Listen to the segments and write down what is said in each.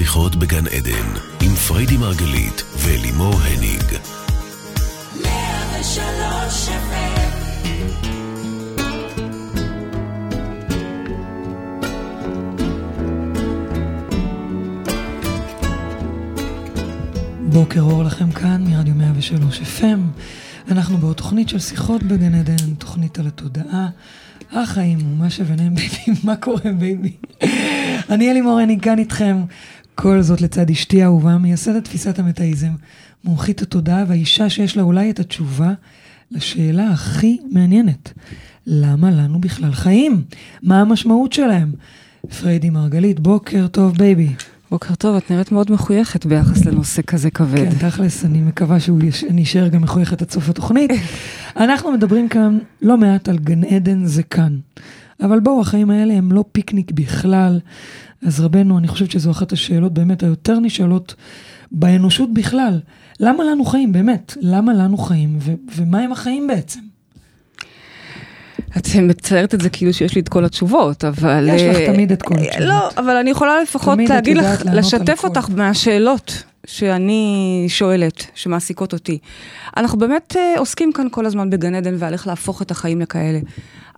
שיחות בגן עדן, עם פריידי מרגלית ולימור הניג. בוקר אור לכם כאן מרדיו 103 FM. אנחנו בעוד תוכנית של שיחות בגן עדן, תוכנית על התודעה, החיים ומה שביניהם baby, מה קורה baby? אני אלי מורני כאן איתכם, כל זאת לצד אשתי האהובה, מייסדת תפיסת המטאיזם, מומחית התודעה והאישה שיש לה אולי את התשובה לשאלה הכי מעניינת. למה לנו בכלל חיים? מה המשמעות שלהם? פריידי מרגלית, בוקר טוב baby. בוקר טוב, את נראית מאוד מחויכת ביחס לנושא כזה כבד. כן, תכלס, אני מקווה שאני אשאר גם מחויכת עד סוף התוכנית. אנחנו מדברים כאן לא מעט על גן עדן זה כאן. אבל בואו, החיים האלה הם לא פיקניק בכלל. אז רבנו, אני חושבת שזו אחת השאלות באמת היותר נשאלות באנושות בכלל. למה לנו חיים, באמת? למה לנו חיים, ו- ומה הם החיים בעצם? את מציירת את זה כאילו שיש לי את כל התשובות, אבל... יש לך אה, תמיד את כל התשובות. לא, אבל אני יכולה לפחות להגיד לך, לשתף אותך מהשאלות שאני שואלת, שמעסיקות אותי. אנחנו באמת אה, עוסקים כאן כל הזמן בגן עדן ועל איך להפוך את החיים לכאלה.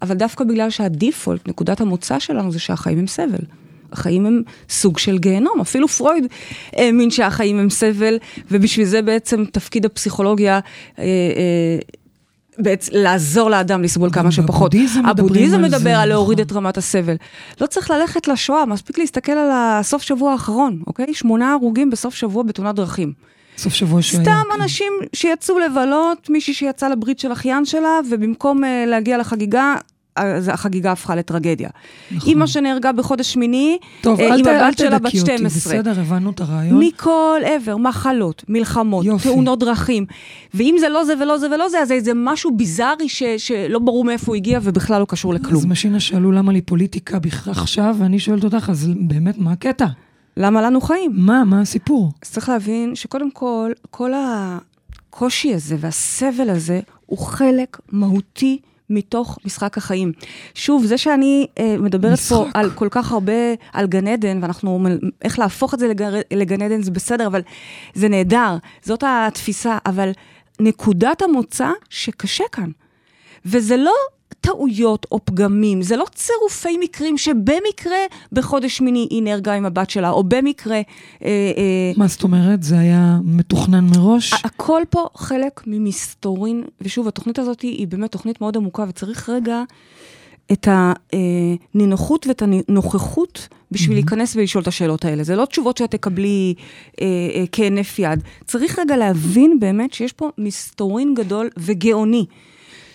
אבל דווקא בגלל שהדיפולט, נקודת המוצא שלנו זה שהחיים הם סבל. החיים הם סוג של גיהנום, אפילו פרויד האמין שהחיים הם סבל, ובשביל זה בעצם תפקיד הפסיכולוגיה אה, אה, בעצם לעזור לאדם לסבול כמה שפחות. הבודהיזם מדבר על להוריד נכון. את רמת הסבל. לא צריך ללכת לשואה, מספיק להסתכל על הסוף שבוע האחרון, אוקיי? שמונה הרוגים בסוף שבוע בתאונת דרכים. סוף שבוע שהיה. סתם כן. אנשים שיצאו לבלות, מישהי שיצאה לברית של אחיין שלה, ובמקום uh, להגיע לחגיגה, אז החגיגה הפכה לטרגדיה. נכון. אימא שנהרגה בחודש שמיני, טוב, עם הבת שלה בת 12. אותי, בסדר, הבנו את הרעיון. מכל עבר, מחלות, מלחמות, יופי. תאונות דרכים. ואם זה לא זה ולא זה ולא זה, אז זה משהו ביזארי ש, שלא ברור מאיפה הוא הגיע ובכלל לא קשור לכלום. אז משינה שאלו למה לי פוליטיקה עכשיו, ואני שואלת אותך, אז באמת, מה הקטע? למה לנו חיים? מה, מה הסיפור? אז צריך להבין שקודם כל, כל הקושי הזה והסבל הזה הוא חלק מהותי. מתוך משחק החיים. שוב, זה שאני אה, מדברת משחק. פה על כל כך הרבה, על גן עדן, ואנחנו, איך להפוך את זה לגר, לגן עדן זה בסדר, אבל זה נהדר, זאת התפיסה, אבל נקודת המוצא שקשה כאן. וזה לא טעויות או פגמים, זה לא צירופי מקרים שבמקרה בחודש שמיני היא נהרגה עם הבת שלה, או במקרה... אה, אה, מה זאת אומרת? זה היה מתוכנן מראש? הכל פה חלק ממסתורין, ושוב, התוכנית הזאת היא באמת תוכנית מאוד עמוקה, וצריך רגע את הנינוחות ואת הנוכחות בשביל mm-hmm. להיכנס ולשאול את השאלות האלה. זה לא תשובות שאת תקבלי אה, אה, כהינף יד. צריך רגע להבין באמת שיש פה מסתורין גדול וגאוני.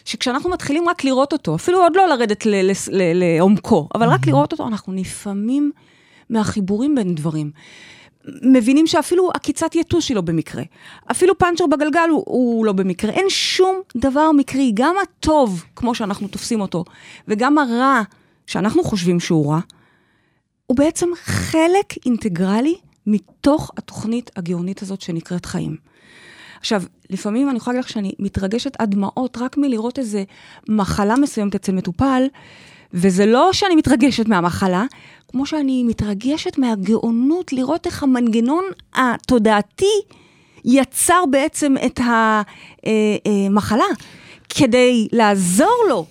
שכשאנחנו מתחילים רק לראות אותו, אפילו עוד לא לרדת לעומקו, אבל רק לראות אותו, אנחנו נפעמים מהחיבורים בין דברים. מבינים שאפילו עקיצת יתוש היא לא במקרה. אפילו פאנצ'ר בגלגל הוא, הוא לא במקרה. אין שום דבר מקרי. גם הטוב, כמו שאנחנו תופסים אותו, וגם הרע, שאנחנו חושבים שהוא רע, הוא בעצם חלק אינטגרלי מתוך התוכנית הגאונית הזאת שנקראת חיים. עכשיו, לפעמים אני יכולה להגיד לך שאני מתרגשת עד דמעות רק מלראות איזה מחלה מסוימת אצל מטופל, וזה לא שאני מתרגשת מהמחלה, כמו שאני מתרגשת מהגאונות לראות איך המנגנון התודעתי יצר בעצם את המחלה, אה, אה, כדי לעזור לו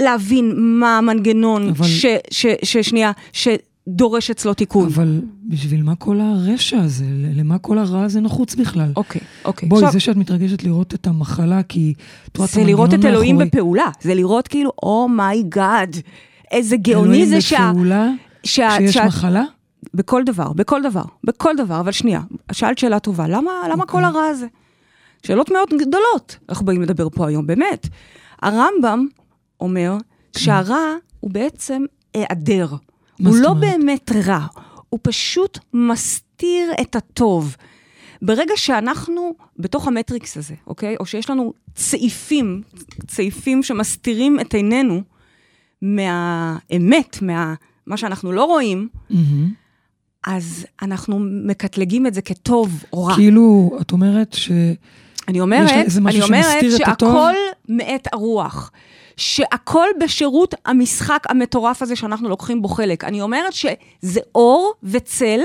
להבין מה המנגנון, אבל... ש, ש, ש, שנייה, ש... דורש אצלו תיקון. אבל בשביל מה כל הרשע הזה? למה כל הרע הזה נחוץ בכלל? אוקיי, אוקיי. בואי, עכשיו, זה שאת מתרגשת לראות את המחלה, כי... זה לראות את אלוהים מאחורי... בפעולה. זה לראות כאילו, oh my god, oh איזה גאוני זה שה... אלוהים בפעולה? שה... שיש שה... מחלה? בכל דבר, בכל דבר, בכל דבר. אבל שנייה, שאלת שאלה טובה, למה, למה כל אוקיי. הרע הזה? שאלות מאוד גדולות, אנחנו באים לדבר פה היום, באמת. הרמב"ם אומר שהרע הוא בעצם היעדר. הוא לא באמת רע, הוא פשוט מסתיר את הטוב. ברגע שאנחנו בתוך המטריקס הזה, אוקיי? או שיש לנו צעיפים, צעיפים שמסתירים את עינינו מהאמת, מה שאנחנו לא רואים, mm-hmm. אז אנחנו מקטלגים את זה כטוב או רע. כאילו, את אומרת ש... אני אומרת, אני אומרת שהכל מאת הרוח. שהכל בשירות המשחק המטורף הזה שאנחנו לוקחים בו חלק. אני אומרת שזה אור וצל,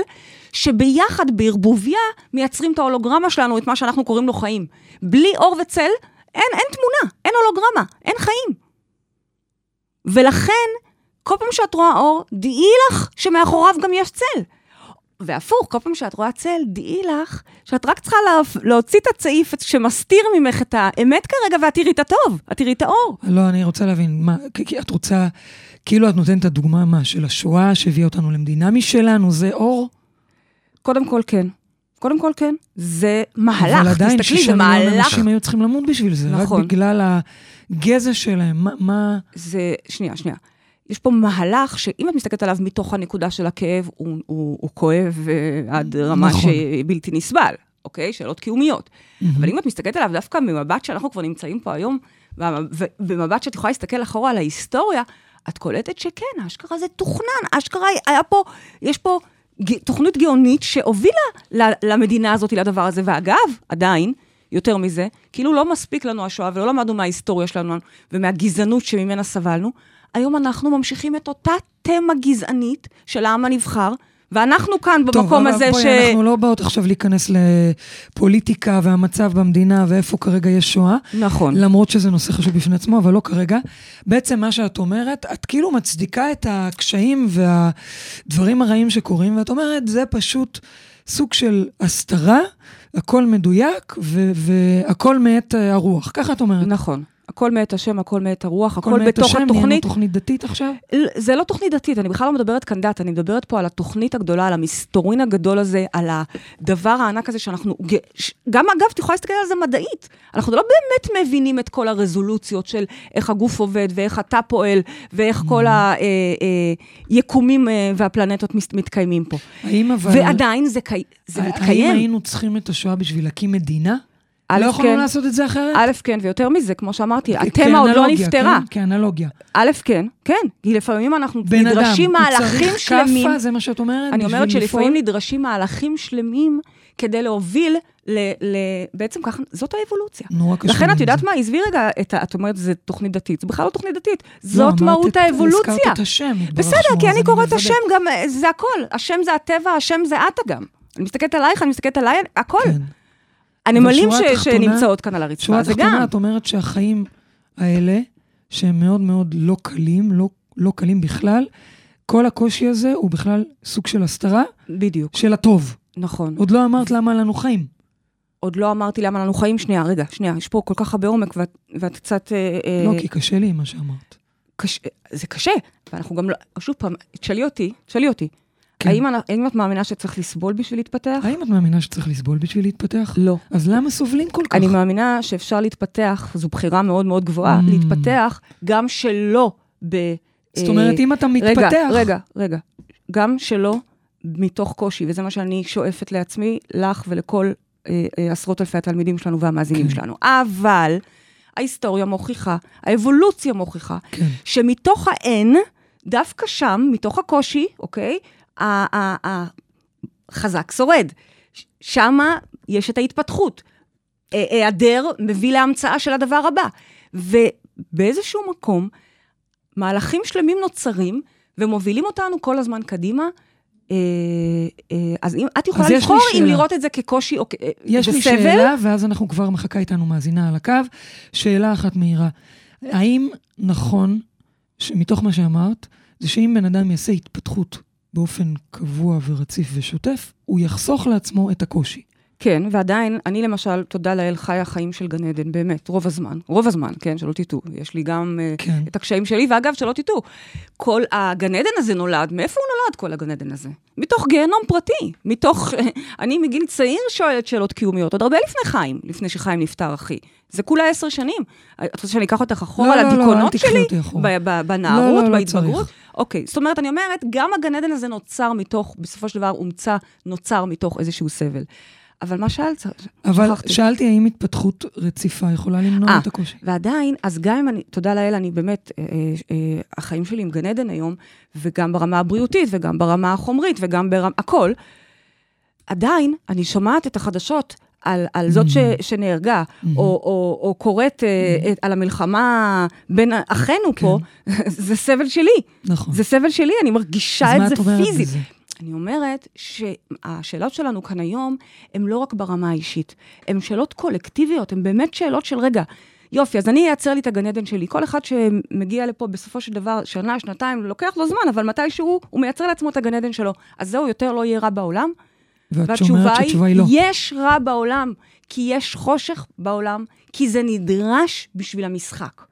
שביחד, בערבוביה, מייצרים את ההולוגרמה שלנו, את מה שאנחנו קוראים לו חיים. בלי אור וצל, אין, אין תמונה, אין הולוגרמה, אין חיים. ולכן, כל פעם שאת רואה אור, דעי לך שמאחוריו גם יש צל. והפוך, כל פעם שאת רואה צל, דעי לך שאת רק צריכה לה, להוציא את הצעיף שמסתיר ממך את האמת כרגע, ואת תראי את הטוב, את תראי את האור. לא, אני רוצה להבין, מה, כי את רוצה, כאילו את נותנת את הדוגמה, מה, של השואה שהביאה אותנו למדינה משלנו, זה אור? קודם כל כן. קודם כל כן. זה מהלך, אבל עדיין תסתכלי, זה שישה מיליון מהלך. אנשים היו צריכים למות בשביל זה, נכון. רק בגלל הגזע שלהם. מה, מה... זה, שנייה, שנייה. יש פה מהלך שאם את מסתכלת עליו מתוך הנקודה של הכאב, הוא, הוא, הוא כואב אה, עד רמה נכון. שבלתי נסבל, אוקיי? שאלות קיומיות. אבל אם את מסתכלת עליו דווקא ממבט שאנחנו כבר נמצאים פה היום, ובמבט שאת יכולה להסתכל אחורה על ההיסטוריה, את קולטת שכן, אשכרה זה תוכנן, אשכרה היה פה, יש פה תוכנית גאונית שהובילה למדינה הזאת, לדבר הזה. ואגב, עדיין, יותר מזה, כאילו לא מספיק לנו השואה ולא למדנו מההיסטוריה שלנו ומהגזענות שממנה סבלנו, היום אנחנו ממשיכים את אותה תמה גזענית של העם הנבחר, ואנחנו כאן טוב, במקום הזה בואי, ש... אנחנו לא באות עכשיו להיכנס לפוליטיקה והמצב במדינה ואיפה כרגע יש שואה. נכון. למרות שזה נושא חשוב בפני עצמו, אבל לא כרגע. בעצם מה שאת אומרת, את כאילו מצדיקה את הקשיים והדברים הרעים שקורים, ואת אומרת, זה פשוט סוג של הסתרה, הכל מדויק והכל מאת הרוח. ככה את אומרת. נכון. הכל מאת השם, הכל מאת הרוח, הכל, הכל מאת בתוך השם, נהיינו התוכנית. תוכנית דתית עכשיו? זה לא תוכנית דתית, אני בכלל לא מדברת כאן דת, אני מדברת פה על התוכנית הגדולה, על המסתורין הגדול הזה, על הדבר הענק הזה שאנחנו... גם אגב, את יכולה להסתכל על זה מדעית. אנחנו לא באמת מבינים את כל הרזולוציות של איך הגוף עובד, ואיך אתה פועל, ואיך כל היקומים אה, והפלנטות מס- מתקיימים פה. האם אבל... ועדיין זה, קי... זה האם מתקיים. היינו צריכים את השואה בשביל להקים מדינה? לא יכולנו כן. לעשות את זה אחרת? א', כן, ויותר מזה, כמו שאמרתי, התמה עוד לא נפתרה. כן? כאנלוגיה. א', כן, כן, כי לפעמים אנחנו בן אדם, נדרשים הוא מהלכים צריך שלמים. כאפה, זה מה שאת אומרת? אני אומרת שלפעמים לפעול? נדרשים מהלכים שלמים כדי להוביל ל... ל בעצם ככה, זאת האבולוציה. נורא קשה לכן את יודעת זה. מה, עזבי רגע, את ה, את אומרת זה תוכנית דתית, זה בכלל לא תוכנית דתית, לא, זאת אמרת מהות את- האבולוציה. הזכרת את השם, בסדר, כי אני קוראת. השם גם, זה הכל. השם זה הטבע, השם זה את גם. אני מסתכלת עלייך, אני מסתכלת עליי, הכל. כן. הנמלים ש- שנמצאות כאן על הרצפה, שורה זה תחתונה, גם. את אומרת שהחיים האלה, שהם מאוד מאוד לא קלים, לא, לא קלים בכלל, כל הקושי הזה הוא בכלל סוג של הסתרה בדיוק, של הטוב. נכון. עוד לא אמרת למה לנו חיים. עוד לא אמרתי למה לנו חיים, שנייה, רגע, שנייה, יש פה כל כך הרבה עומק, ואת, ואת קצת... אה, אה, לא, כי קשה לי עם מה שאמרת. קש... זה קשה, ואנחנו גם לא... שוב פעם, תשאלי אותי, תשאלי אותי, כן. האם, אני- האם את מאמינה שצריך לסבול בשביל להתפתח? האם את מאמינה שצריך לסבול בשביל להתפתח? לא. אז למה סובלים כל כך? אני מאמינה שאפשר להתפתח, זו בחירה מאוד מאוד גבוהה, Mm. להתפתח גם שלא ב... זאת אה, אומרת, אם אתה מתפתח... רגע, רגע, רגע. גם שלא מתוך קושי, וזה מה שאני שואפת לעצמי, לך ולכל אה, אה, עשרות אלפי התלמידים שלנו והמאזינים כן. שלנו. אבל ההיסטוריה מוכיחה, האבולוציה מוכיחה, כן. שמתוך האין, דווקא שם, מתוך הקושי, אוקיי, החזק שורד. שמה יש את ההתפתחות. היעדר מביא להמצאה של הדבר הבא. ובאיזשהו מקום, מהלכים שלמים נוצרים ומובילים אותנו כל הזמן קדימה. אה, אה, אז אם, את יכולה אז לבחור אם. לראות את זה כקושי או כ- אה, יש לי. שאלה, ואז אנחנו כבר מחכה איתנו מאזינה על הקו. שאלה אחת מהירה. האם נכון, שמתוך מה שאמרת, זה שאם בן אדם יעשה התפתחות באופן קבוע ורציף ושוטף, הוא יחסוך לעצמו את הקושי. כן, ועדיין, אני למשל, תודה לאל, חיה חיים של גן עדן, באמת, רוב הזמן. רוב הזמן, כן, שלא תטעו. יש לי גם אה, כן. את הקשיים שלי, ואגב, שלא תטעו, כל הגן עדן הזה נולד, מאיפה הוא נולד, כל הגן עדן הזה? מתוך גיהנום פרטי, מתוך... אני מגיל צעיר שואלת שאלות קיומיות, עוד הרבה לפני חיים, לפני שחיים נפטר, אחי. זה כולה עשר שנים. את רוצה שאני אקח אותך אחורה לא, לא, לא, לדיכאונות תיקחי שלי? בנערות, לא, לא, לא בהתבגרות? צריך. אוקיי, זאת אומרת, אני אומרת, גם הגן עדן הזה נוצר מתוך, בסופו של דבר, הומצא, נוצר מתוך איזשהו סבל. אבל מה שאלת? אבל שכחתי. שאלתי האם התפתחות רציפה יכולה למנוע אה, את הקושי. ועדיין, אז גם אם אני, תודה לאל, אני באמת, אה, אה, החיים שלי עם גן עדן היום, וגם ברמה הבריאותית, וגם ברמה החומרית, וגם ברמה, הכל, עדיין, אני שומעת את החדשות על, על זאת ש, שנהרגה, או, או, או קוראת אה, את- על המלחמה בין אחינו פה, זה סבל שלי. נכון. זה סבל שלי, אני מרגישה את זה פיזית. בזה? אני אומרת שהשאלות שלנו כאן היום הן לא רק ברמה האישית, הן שאלות קולקטיביות, הן באמת שאלות של רגע. יופי, אז אני אייצר לי את הגן עדן שלי. כל אחד שמגיע לפה בסופו של דבר, שנה, שנתיים, לוקח לו זמן, אבל מתישהו הוא מייצר לעצמו את הגן עדן שלו. אז זהו, יותר לא יהיה רע בעולם? והתשובה שהתשובה היא לא. יש רע בעולם, כי יש חושך בעולם, כי זה נדרש בשביל המשחק.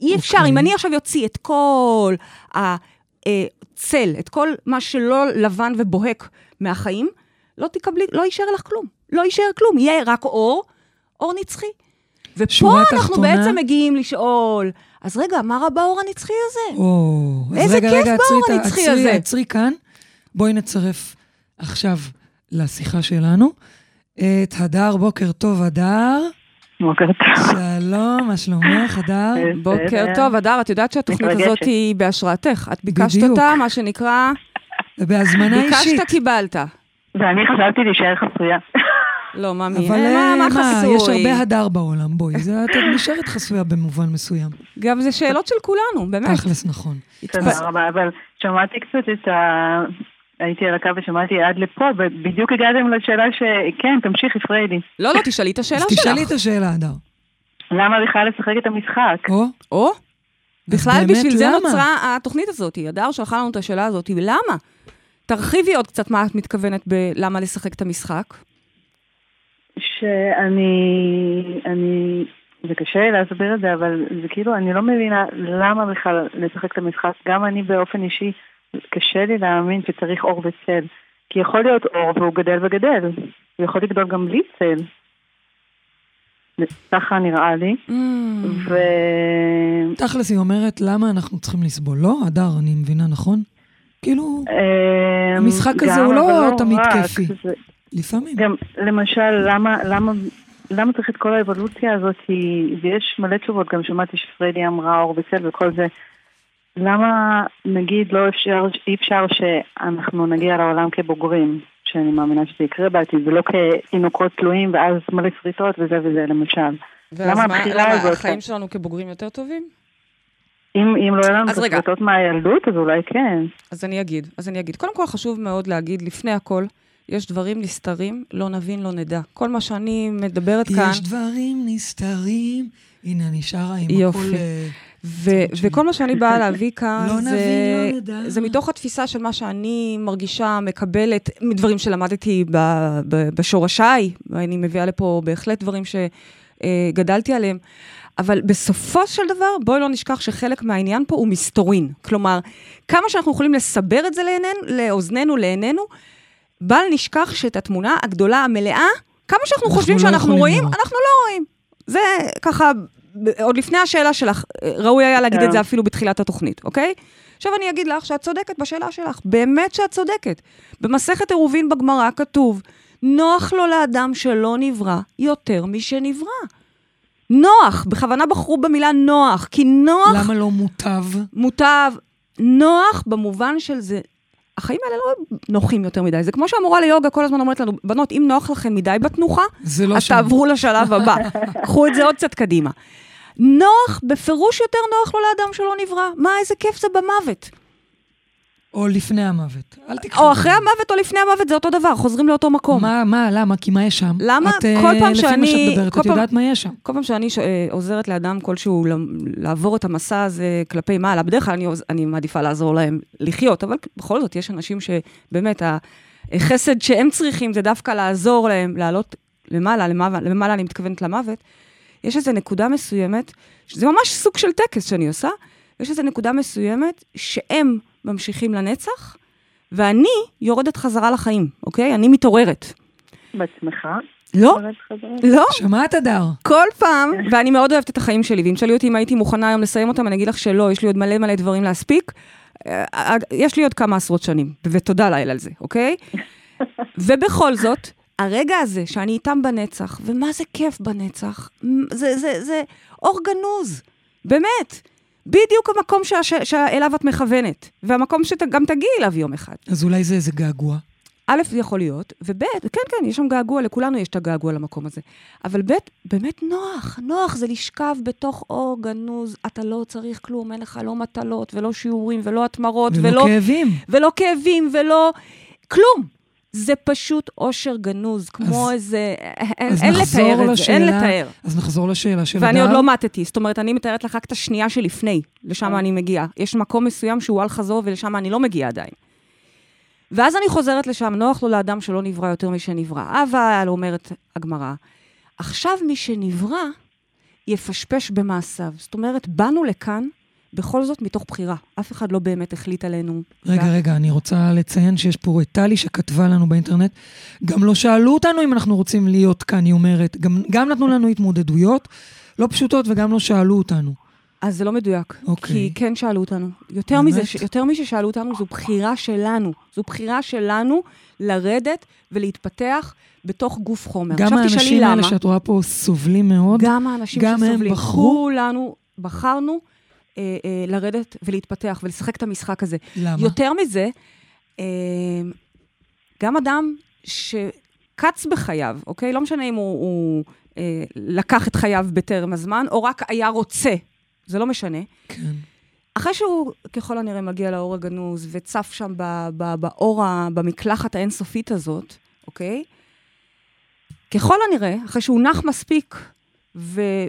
אי אפשר, אוקיי. אם אני עכשיו אוציא את כל הצל, את כל מה שלא לבן ובוהק מהחיים, לא תקבלי, לא יישאר לך כלום. לא יישאר כלום, יהיה רק אור, אור נצחי. ופה אנחנו תחתונה- בעצם מגיעים לשאול, אז רגע, מה רע באור הנצחי הזה? או, איזה רגע, כיף רגע, באור עצרי הנצחי עצרי- הזה. עצרי כאן. בואי נצרף עכשיו לשיחה שלנו את הדר, בוקר טוב, הדר. בוקר טוב. שלום, מה שלומך, הדר? בוקר. טוב, הדר, את יודעת שהתוכנית. הזאת היא בהשראתך. את ביקשת. אותה, מה שנקרא, ובהזמנה אישית. ביקשת, קיבלת. ואני חשבתי להישאר חסויה. לא, מאמי, אבל אה, אה, מה, מה מה, חסוי? יש הרבה הדר בעולם, בואי, את נשארת חסויה במובן מסוים. גם זה שאלות של כולנו, באמת. תכלס, נכון. תודה רבה, אבל שמעתי קצת את ה... הייתי על הקו ושמעתי עד לפה, ובדיוק הגעתם לשאלה ש... כן, תמשיכי, פריידי. לא, לא, תשאלי את השאלה אז שלך. תשאלי את השאלה, הדר. למה בכלל לשחק את המשחק? או, או, בכלל בשביל זה? נוצרה התוכנית הזאת. הדר שלחה לנו את השאלה הזאת, למה? תרחיבי עוד קצת מה את מתכוונת בלמה לשחק את המשחק. שאני... אני... זה קשה להסביר את זה, אבל זה כאילו, אני לא מבינה למה בכלל לשחק את המשחק. גם אני באופן אישי, קשה לי להאמין שצריך אור וצל. כי יכול להיות אור והוא גדל וגדל. הוא יכול לגדול גם בלי צל. ככה נראה לי. Mm, ו... תכלס, היא אומרת, למה אנחנו צריכים לסבול? לא, הדר, אני מבינה, נכון? כאילו, אמ, המשחק הזה הוא לא אבל תמיד. כיפי. זה- לפעמים. גם, למשל, למה, למה, למה צריך את כל האבולוציה הזאת? ויש מלא תשובות, גם שמעתי שפריידי אמרה אור וצל וכל זה. למה, נגיד, לא אפשר, אי אפשר שאנחנו נגיע לעולם כבוגרים, שאני מאמינה שזה יקרה בעתיד, ולא כתינוקות תלויים ואז מלא שריטות וזה וזה, למשל. ואז למה מה- הבחירה למה, הזאת? החיים שלנו כבוגרים יותר טובים? אם, אם לא יהיה לנו את. השריטות מהילדות, אז אולי כן. אז אני אגיד, אז אני אגיד. קודם כל חשוב מאוד להגיד, לפני הכל, יש דברים נסתרים, לא נבין, לא נדע. כל מה שאני מדברת כאן, יש דברים נסתרים, הנה, אני שרה עם יופי. הכל... אה, ו- וכל מה שאני באה להביא כאן, לא זה, נבין, לא נדע. זה מתוך התפיסה של מה שאני מרגישה, מקבלת, מדברים שלמדתי ב- ב- בשורשיי, ואני מביאה לפה בהחלט דברים שגדלתי עליהם. אבל בסופו של דבר, בואי לא נשכח שחלק מהעניין פה הוא מסתורין. כלומר, כמה שאנחנו יכולים לסבר את זה לעינינו, לאוזנינו, לעינינו, בל נשכח שאת התמונה הגדולה, המלאה, כמה שאנחנו אנחנו חושבים לא שאנחנו רואים, לראות. אנחנו לא רואים. זה ככה, עוד לפני השאלה שלך, ראוי היה להגיד את זה כן. אפילו בתחילת התוכנית, אוקיי? עכשיו אני אגיד לך שאת צודקת בשאלה שלך, באמת שאת צודקת. במסכת עירובין בגמרא כתוב, נוח לו לאדם שלא נברא יותר משנברא. נוח, בכוונה בחרו במילה נוח, כי נוח למה לא מוטב? מוטב, נוח במובן של זה, החיים האלה לא נוחים יותר מדי. זה כמו שהמורה ליוגה כל הזמן אומרת לנו, בנות, אם נוח לכן מדי בתנוחה, זה לא אז שם. תעברו לשלב הבא. קחו את זה עוד קצת קדימה. נוח, בפירוש יותר נוח לו לאדם שלא נברא. מה, איזה כיף זה במוות. או לפני המוות. אל תקחו. או אחרי המוות או לפני המוות, זה אותו דבר, חוזרים לאותו מקום. מה, מה, למה? כי מה יש שם? למה את, אה, כל פעם לפי שאני- מה שאת מדברת, את יודעת מה יש שם. כל פעם שאני ש... אה, עוזרת לאדם כלשהו לעבור את המסע הזה כלפי מעלה, בדרך כלל אני, עוז- אני מעדיפה לעזור להם לחיות, אבל בכל זאת יש אנשים שבאמת החסד שהם צריכים זה דווקא לעזור להם לעלות למעלה, למעלה, למעלה אני מתכוונת למוות. יש איזו נקודה מסוימת, שזה ממש סוג של טקס שאני עושה, יש איזו נקודה מסוימת שהם ממשיכים לנצח, ואני יורדת חזרה לחיים, אוקיי? אני מתעוררת. בעצמך. לא. לא. שמעת, הדר? כל פעם, ואני מאוד אוהבת את החיים שלי, ואם תשאלי אותי אם הייתי מוכנה היום לסיים אותם, אני אגיד לך שלא, יש לי עוד מלא מלא דברים להספיק. אה, אה, יש לי עוד כמה עשרות שנים, ותודה לאל על זה, אוקיי? ובכל זאת, הרגע הזה שאני איתם בנצח, ומה זה כיף בנצח, זה, זה, זה אור גנוז, באמת. בדיוק המקום ש- שאליו את מכוונת, והמקום שגם תגיעי אליו יום אחד. אז אולי זה איזה געגוע. א', זה יכול להיות, וב', כן, כן, יש שם געגוע, לכולנו יש את הגעגוע למקום הזה. אבל ב', באמת נוח, נוח זה לשכב בתוך אור גנוז, אתה לא צריך כלום, אין לך לא מטלות, ולא שיעורים, ולא התמרות, ולא ולא, כאבים. ולא כאבים, ולא... כלום. זה פשוט אושר גנוז, כמו אז- איזה... אין, אז אין לתאר את זה, אין לתאר. אז נחזור לשאלה של ואני הדר. עוד לא מתתי, זאת אומרת, אני מתארת לך רק את השנייה שלפני, לשם אה. אני מגיעה. יש מקום מסוים שהוא אל חזור ולשם אני לא מגיעה עדיין. ואז אני חוזרת לשם, נוח לו לאדם שלא נברא יותר משנברא. אבל, אומרת הגמרא, עכשיו מי שנברא, יפשפש במעשיו. זאת אומרת, באנו לכאן, בכל זאת מתוך בחירה. אף אחד לא באמת החליט עלינו. רגע, רגע, אני רוצה לציין שיש פה את טלי שכתבה לנו באינטרנט. גם לא שאלו אותנו אם אנחנו רוצים להיות כאן, היא אומרת. גם, גם נתנו לנו התמודדויות לא פשוטות וגם לא שאלו אותנו. אז זה לא מדויק. אוקיי. כי כן שאלו אותנו. יותר באמת? מזה, ש- יותר מששאלו אותנו, זו בחירה שלנו. זו בחירה שלנו לרדת ולהתפתח בתוך גוף חומר. גם האנשים. האלה שאת רואה פה סובלים מאוד. גם האנשים גם הם שסובלים. בחרו? כולנו בחרנו אה, אה, לרדת ולהתפתח ולשחק את המשחק הזה. למה? יותר מזה, אה, גם אדם שקץ בחייו, אוקיי? לא משנה אם הוא, הוא אה, לקח את חייו בטרם הזמן, או רק היה רוצה, זה לא משנה. כן. אחרי שהוא ככל הנראה מגיע לאור הגנוז וצף שם ב- ב- באור, במקלחת האינסופית הזאת, אוקיי? ככל הנראה, אחרי שהוא נח מספיק ו-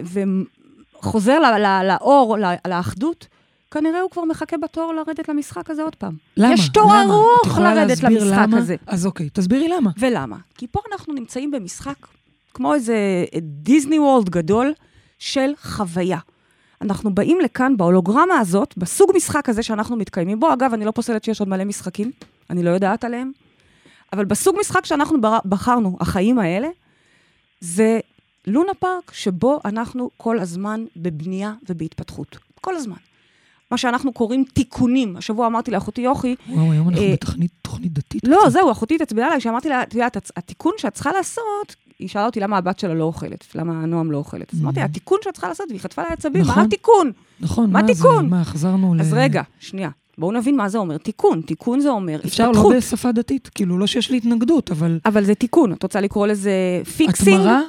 וחוזר ל- ל- לאור, ל- לאחדות, כנראה הוא כבר מחכה בתור לרדת למשחק הזה עוד פעם. למה? יש תור למה? ארוך לרדת למשחק למה? הזה. אז אוקיי, תסבירי למה. ולמה? כי פה אנחנו נמצאים במשחק כמו איזה דיסני וורלד גדול של חוויה. אנחנו באים לכאן בהולוגרמה הזאת, בסוג משחק הזה שאנחנו מתקיימים בו. אגב, אני לא פוסלת שיש עוד מלא משחקים, אני לא יודעת עליהם, אבל בסוג משחק שאנחנו בחרנו, החיים האלה, זה לונה פארק שבו אנחנו כל הזמן בבנייה ובהתפתחות. כל הזמן. מה שאנחנו קוראים תיקונים. השבוע אמרתי לאחותי יוכי, וואו, היום אנחנו אה, בתוכנית תוכנית דתית. לא, קצת. זהו, אחותי התעצבנה עליי, שאמרתי לה, את יודעת, התיקון שאת צריכה לעשות, היא שאלה אותי למה הבת שלה לא אוכלת, למה נועם לא אוכלת. אז אמרתי, Mhm. התיקון שאת צריכה לעשות, והיא חטפה לה עצבים, מה נכון. התיקון? נכון, מה זה? תיקון? מה, חזרנו ל... אז רגע, שנייה, בואו נבין מה זה אומר תיקון. תיקון זה אומר אפשר לא התפתחות. בשפה דתית, כאילו, לא שיש לי התנגדות, אבל... אבל זה תיקון, את רוצה לקרוא לזה fixing? התמרה?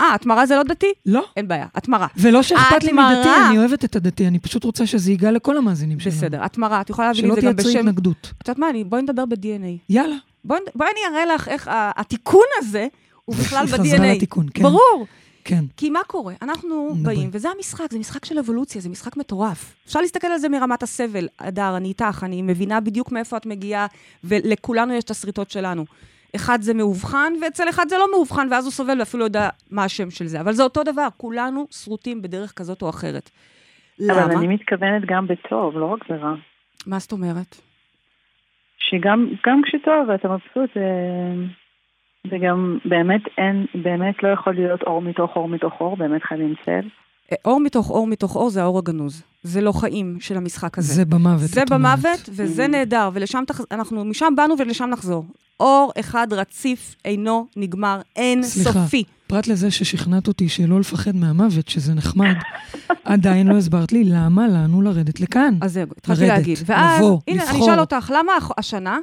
אה, התמרה זה לא דתי? לא. אין בעיה, התמרה. ולא שאכפת לי. מדתי, אני אוהבת את הדתי, אני פשוט רוצה שזה ייגע לכל המאזינים שלנו. בסדר, התמרה, את יכולה להביא לי שלא את זה גם תייצרי בשם... התנגדות. את יודעת מה, אני- בואי נדבר ב-DNA. יאללה. בואי בואי אני אראה לך איך התיקון הזה הוא בכלל חזרה ב-DNA. לתיקון, כן. ברור. כן. כי מה קורה? אנחנו נדבר. באים, וזה המשחק, זה משחק של אבולוציה, זה משחק מטורף. אפשר להסתכל על זה מרמת הסבל. אדר, אני איתך, אני מבינה בדיוק מאיפה את מגיעה, ולכולנו יש את השריטות שלנו. אחד זה מאובחן, ואצל אחד זה לא מאובחן, ואז הוא סובל ואפילו לא יודע מה השם של זה. אבל זה אותו דבר, כולנו שרוטים בדרך כזאת או אחרת. אבל למה? אני מתכוונת גם בטוב, לא רק ברע. מה זאת אומרת? שגם גם כשטוב ואתה מבסוט, זה, זה גם באמת אין, באמת לא יכול להיות אור מתוך אור מתוך אור, באמת חייבים צל. אה, אור מתוך אור מתוך אור זה האור הגנוז. זה לא חיים של המשחק הזה. זה במוות. זה. במוות, וזה נהדר, ולשם תח... אנחנו משם באנו ולשם נחזור. אור אחד רציף אינו נגמר, אין סליחה. סופי. פרט לזה ששכנעת אותי שלא לפחד מהמוות, שזה נחמד, עדיין לא הסברת לי למה לנו לרדת לכאן. אז זהו, התחלתי להגיד. ואז, לבוא, הנה, אני לבחור. אשאל אותך, למה השנה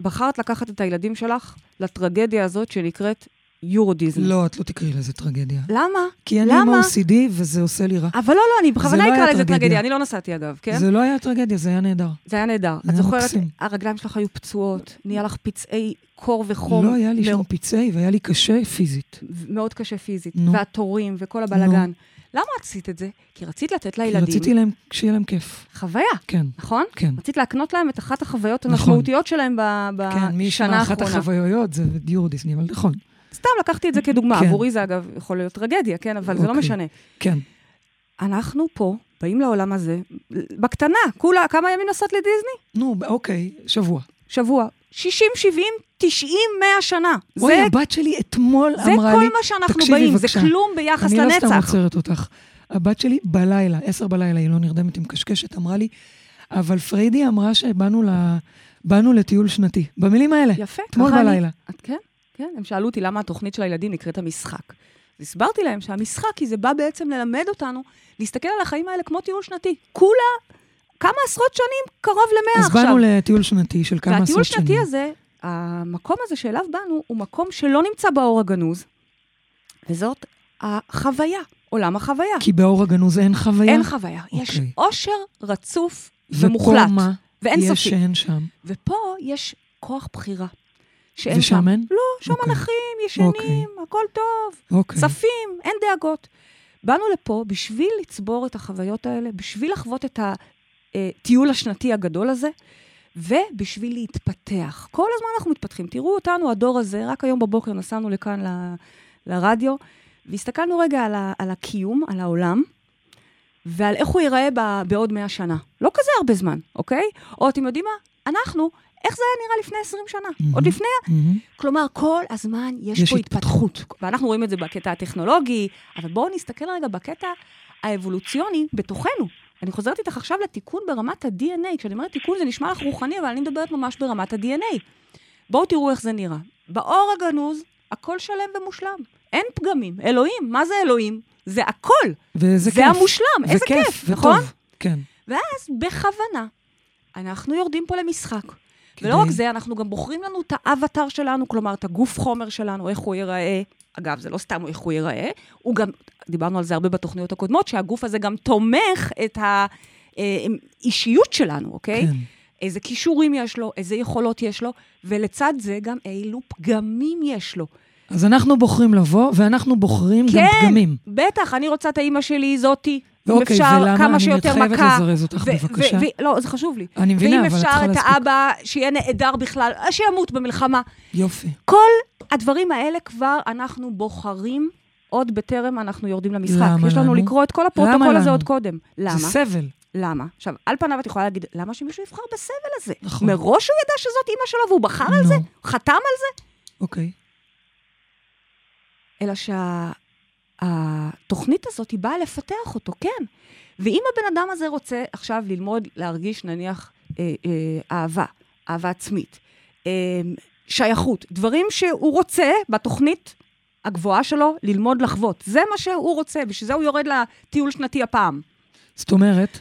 בחרת לקחת את הילדים שלך לטרגדיה הזאת שנקראת יורו דיזני? לא, את לא תקראי לזה טרגדיה. למה? כי אני עם למה? OCD וזה עושה לי רע. אבל לא, לא, אני בכוונה לא אקרא לזה טרגדיה. טרגדיה, אני לא נסעתי אגב, כן? זה לא היה טרגדיה, זה היה נהדר. זה היה נהדר. את זוכרת, מקסים. הרגליים שלך היו פצועות, נהיה לך פצעי קור וחום. לא היה לי מאו- שום פצעי והיה לי קשה פיזית. מאוד קשה פיזית, נו. והתורים וכל הבלגן. למה עשית את זה? כי רצית לתת כי לילדים רציתי להם, שיהיה להם כיף. חוויה, כן, נכון? כן. רצית להקנות להם את אחת החוויות נכון. המשמעותיות שלהם ב- כן, מי בשנה ישמע אחת האחרונה. החוויות זה דיור דיסני, אבל נכון. סתם לקחתי את זה כדוגמה, כן. עבורי זה אגב יכול להיות טרגדיה, כן? אבל זה לא אוקיי. משנה. כן. אנחנו פה, באים לעולם הזה, בקטנה, כולה, כמה ימים נסעת לדיסני? נו, אוקיי, שבוע. שבוע. 60, 70, 90, 100 שנה. אוי, זה, הבת שלי אתמול זה אמרה כל לי... מה שאנחנו באים, בבקשה. זה כלום ביחס אני לא סתם לנצח. עוצרת אותך. הבת שלי בלילה, עשר בלילה, היא לא נרדמת עם קשקשת, אמרה לי, אבל פריידי אמרה שבאנו ל... באנו לטיול שנתי. במילים האלה. יפה. אתמול ככה אני- בלילה. את, כן, כן. הם שאלו אותי למה התוכנית של הילדים נקראת המשחק. אז הסברתי להם שהמשחק, כי זה בא בעצם ללמד אותנו להסתכל על החיים האלה כמו טיול שנתי. כולה כמה עשרות שנים, קרוב למאה אז עכשיו. באנו לטיול שנתי של כמה והטיול עשרות שנים. שנתי הזה, המקום הזה שאליו באנו הוא מקום שלא נמצא באור הגנוז, וזאת החוויה, עולם החוויה. כי באור הגנוז אין חוויה? אין חוויה. יש אוקיי. עושר רצוף ופה ומוחלט. מה? ואין יש סופי. שאין שם. ופה יש כוח בחירה. שאין שם. אין? לא, שם אוקיי. אנחים, ישנים, אוקיי. הכל טוב. אוקיי. צפים, אין דאגות. באנו לפה בשביל לצבור את החוויות האלה, בשביל לחוות את הטיול השנתי הגדול הזה, ובשביל להתפתח. כל הזמן אנחנו מתפתחים. תראו אותנו, הדור הזה, רק היום בבוקר נסענו לכאן ל, לרדיו, והסתכלנו רגע על, ה, על הקיום, על העולם, ועל איך הוא ייראה ב, בעוד מאה שנה. לא כזה הרבה זמן, אוקיי? או אתם יודעים מה? אנחנו, איך זה היה נראה לפני 20 שנה? מהמם. עוד לפני מהמם. כלומר, כל הזמן יש, יש פה התפתחות. התפתחות. ואנחנו רואים את זה בקטע הטכנולוגי, אבל בואו נסתכל רגע בקטע האבולוציוני בתוכנו. אני חוזרת איתך עכשיו לתיקון ברמת ה-DNA. כשאני אומרת תיקון זה נשמע לך רוחני, אבל אני מדברת ממש ברמת ה-DNA. בואו תראו איך זה נראה. באור הגנוז, הכל שלם ומושלם. אין פגמים. אלוהים, מה זה אלוהים? זה הכל. וזה זה כיף. המושלם, איזה וכיף, כיף, וטוב. נכון? כן. ואז בכוונה, אנחנו יורדים פה למשחק. כדי- ולא רק זה, אנחנו גם בוחרים לנו את האבטר שלנו, כלומר, את הגוף חומר שלנו, איך הוא ייראה. אגב, זה לא סתם איך הוא ייראה, הוא גם, דיברנו על זה הרבה בתוכניות הקודמות, שהגוף הזה גם תומך את האישיות שלנו, אוקיי? כן. איזה כישורים יש לו, איזה יכולות יש לו, ולצד זה גם אילו פגמים יש לו. אז אנחנו בוחרים לבוא, ואנחנו בוחרים גם פגמים. בטח, אני רוצה את האימא שלי, זאתי. אם ואוקיי, אפשר, ולמה? כמה אני שיותר מכה. לזרז אותך, ו- בבקשה. ו- ו- לא, זה חשוב לי. אני מבינה, ואם אבל את אפשר צריכה את להספיק. האבא, שיהיה נעדר בכלל, שימות במלחמה. יופי. כל הדברים האלה כבר אנחנו בוחרים עוד בטרם אנחנו יורדים למשחק. למה יש לנו לנו? לקרוא את כל הפרוטוקול הזה לנו? עוד קודם. למה? זה סבל. למה? עכשיו, על פניו את יכולה להגיד, למה שמישהו יבחר בסבל הזה? נכון. מראש הוא ידע שזאת אימא שלו והוא בחר על נו. זה? חתם על זה? אוקיי. אלא שהתוכנית הזאת היא באה לפתח אותו, כן. ואם הבן אדם הזה רוצה עכשיו ללמוד, להרגיש נניח אה, אה, אהבה, אהבה עצמית, אה, שייכות, דברים שהוא רוצה בתוכנית הגבוהה שלו ללמוד לחוות. זה מה שהוא רוצה, בשביל זה הוא יורד לטיול שנתי הפעם. זאת אומרת,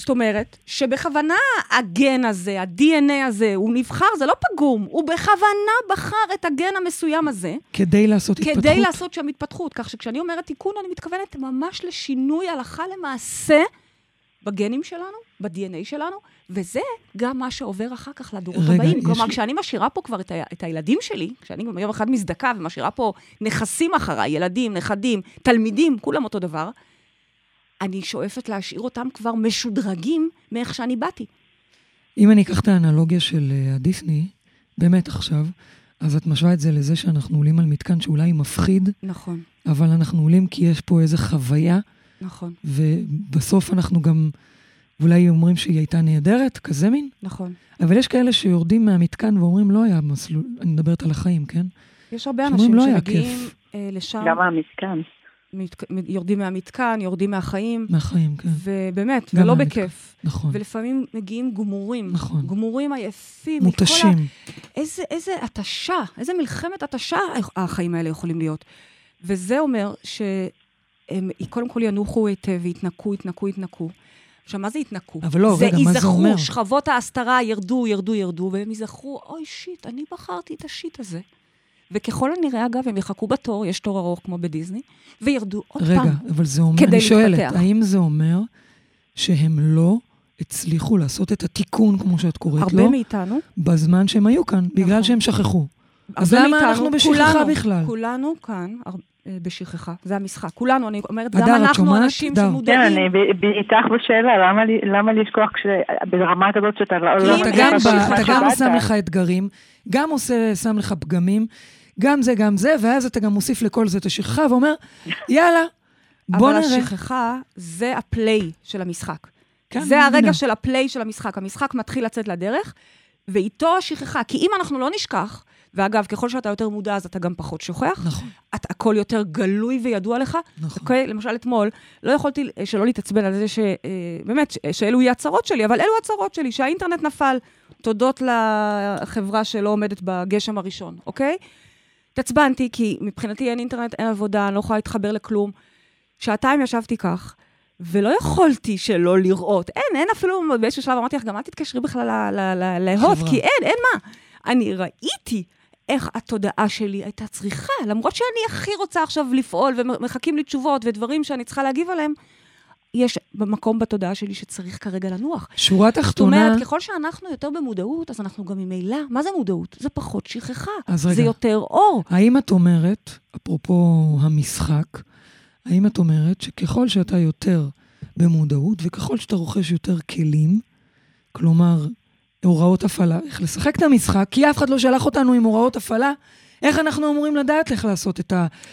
זאת אומרת, שבכוונה הגן הזה, ה-DNA הזה, הוא נבחר, זה לא פגום, הוא בכוונה בחר את הגן המסוים הזה, כדי לעשות התפתחות. כדי לעשות שם התפתחות. כך שכשאני אומרת תיקון, אני מתכוונת ממש לשינוי הלכה למעשה בגנים שלנו, ב-DNA שלנו, וזה גם מה שעובר אחר כך לדורות רגע, הבאים. כלומר, לי- כשאני משאירה פה כבר את, ה- את הילדים שלי, כשאני גם יום אחד מזדקה ומשאירה פה נכסים אחריי, ילדים, נכדים, תלמידים, כולם אותו דבר, אני שואפת להשאיר אותם כבר משודרגים מאיך שאני באתי. אם אני אקח את האנלוגיה של אה, הדיסני, באמת עכשיו, אז את משווה את זה לזה שאנחנו עולים על מתקן שאולי מפחיד, נכון, אבל אנחנו עולים כי יש פה איזו חוויה, נכון, ובסוף אנחנו גם אולי אומרים שהיא הייתה נהדרת, כזה מין. נכון. אבל יש כאלה שיורדים מהמתקן ואומרים, לא היה מסלול, אני מדברת על החיים, כן? יש הרבה אנשים "לא שמגיעים כיף." אה, לשם, גם המתקן. מת, יורדים מהמתקן, יורדים מהחיים, מהחיים, כן. ובאמת, ולא מהמתקן. בכיף. נכון. ולפעמים מגיעים גמורים. נכון. גמורים עייפים. מותשים. ה... איזה, איזה התשה, איזה מלחמת התשה החיים האלה יכולים להיות. וזה אומר שהם קודם כל ינוחו היטב ויתנקו, יתנקו, יתנקו. עכשיו, מה זה יתנקו? אבל לא, רגע, מה זה אומר? ייזכרו, שכבות ההסתרה ירדו, ירדו, ירדו, והם ייזכרו, אוי, שיט, אני בחרתי את השיט הזה. וככל הנראה, אגב, הם יחכו בתור, יש תור ארוך כמו בדיסני, וירדו עוד רגע, פעם. אבל זה אומר, כדי אני שואלת, להתפתח. האם זה אומר שהם לא הצליחו לעשות את התיקון, כמו שאת קוראת הרבה לו, מאיתנו, בזמן שהם היו כאן, בגלל נכון. שהם שכחו? אז הרבה למה מאיתנו, אנחנו בשכחה כולנו, בכלל? כולנו כאן הר- אה, בשכחה, זה המשחק. כולנו, אני אומרת, גם אנחנו? אנשים הדר. כן, שמודעים. אני ב- ב- איתך בשאלה, למה לשכוח כש- ברמה כזאת שאתה לא... כי לא אתה גם? שם לך אתגרים, גם עושה, שם לך פגמים, גם זה, גם זה, ואז אתה גם מוסיף לכל זה את השכחה ואומר, יאללה, בוא אבל נראה. השכחה זה הפליי של המשחק. כן, זה הרגע מבינה. של הפליי של המשחק. המשחק מתחיל לצאת לדרך, ואיתו השכחה. כי אם אנחנו לא נשכח, ואגב, ככל שאתה יותר מודע, אז אתה גם פחות שוכח. נכון, את, הכל יותר גלוי וידוע לך. נכון. אוקיי? למשל, אתמול, לא יכולתי אה, שלא להתעצבן על זה ש... אה, באמת, ש- שאלו יהיו הצרות שלי, אבל אלו הצרות שלי, שהאינטרנט נפל, תודות לחברה שלא עומדת בגשם הראשון, אוקיי? התעצבנתי, כי מבחינתי אין אינטרנט, אין עבודה, אני לא יכולה להתחבר לכלום. שעתיים ישבתי כך, ולא יכולתי שלא לראות. אין, אין אפילו, באיזשהו שלב אמרתי לך, גם אל תתקשרי בכלל להוט. כי אין, אין מה. אני ראיתי איך התודעה שלי הייתה צריכה, למרות שאני הכי רוצה עכשיו לפעול ומחכים לי תשובות ודברים שאני צריכה להגיב עליהם, יש מקום בתודעה שלי שצריך כרגע לנוח. שורה תחתונה... זאת אומרת, ככל שאנחנו יותר במודעות, אז אנחנו גם ממילא, מה זה מודעות? זה פחות שכחה. אז רגע. זה יותר אור. האם את אומרת, אפרופו המשחק, האם את אומרת שככל שאתה יותר במודעות, וככל שאתה רוכש יותר כלים, כלומר, הוראות הפעלה, איך לשחק את המשחק, כי אף אחד לא שלח אותנו עם הוראות הפעלה, איך אנחנו אמורים לדעת איך לעשות את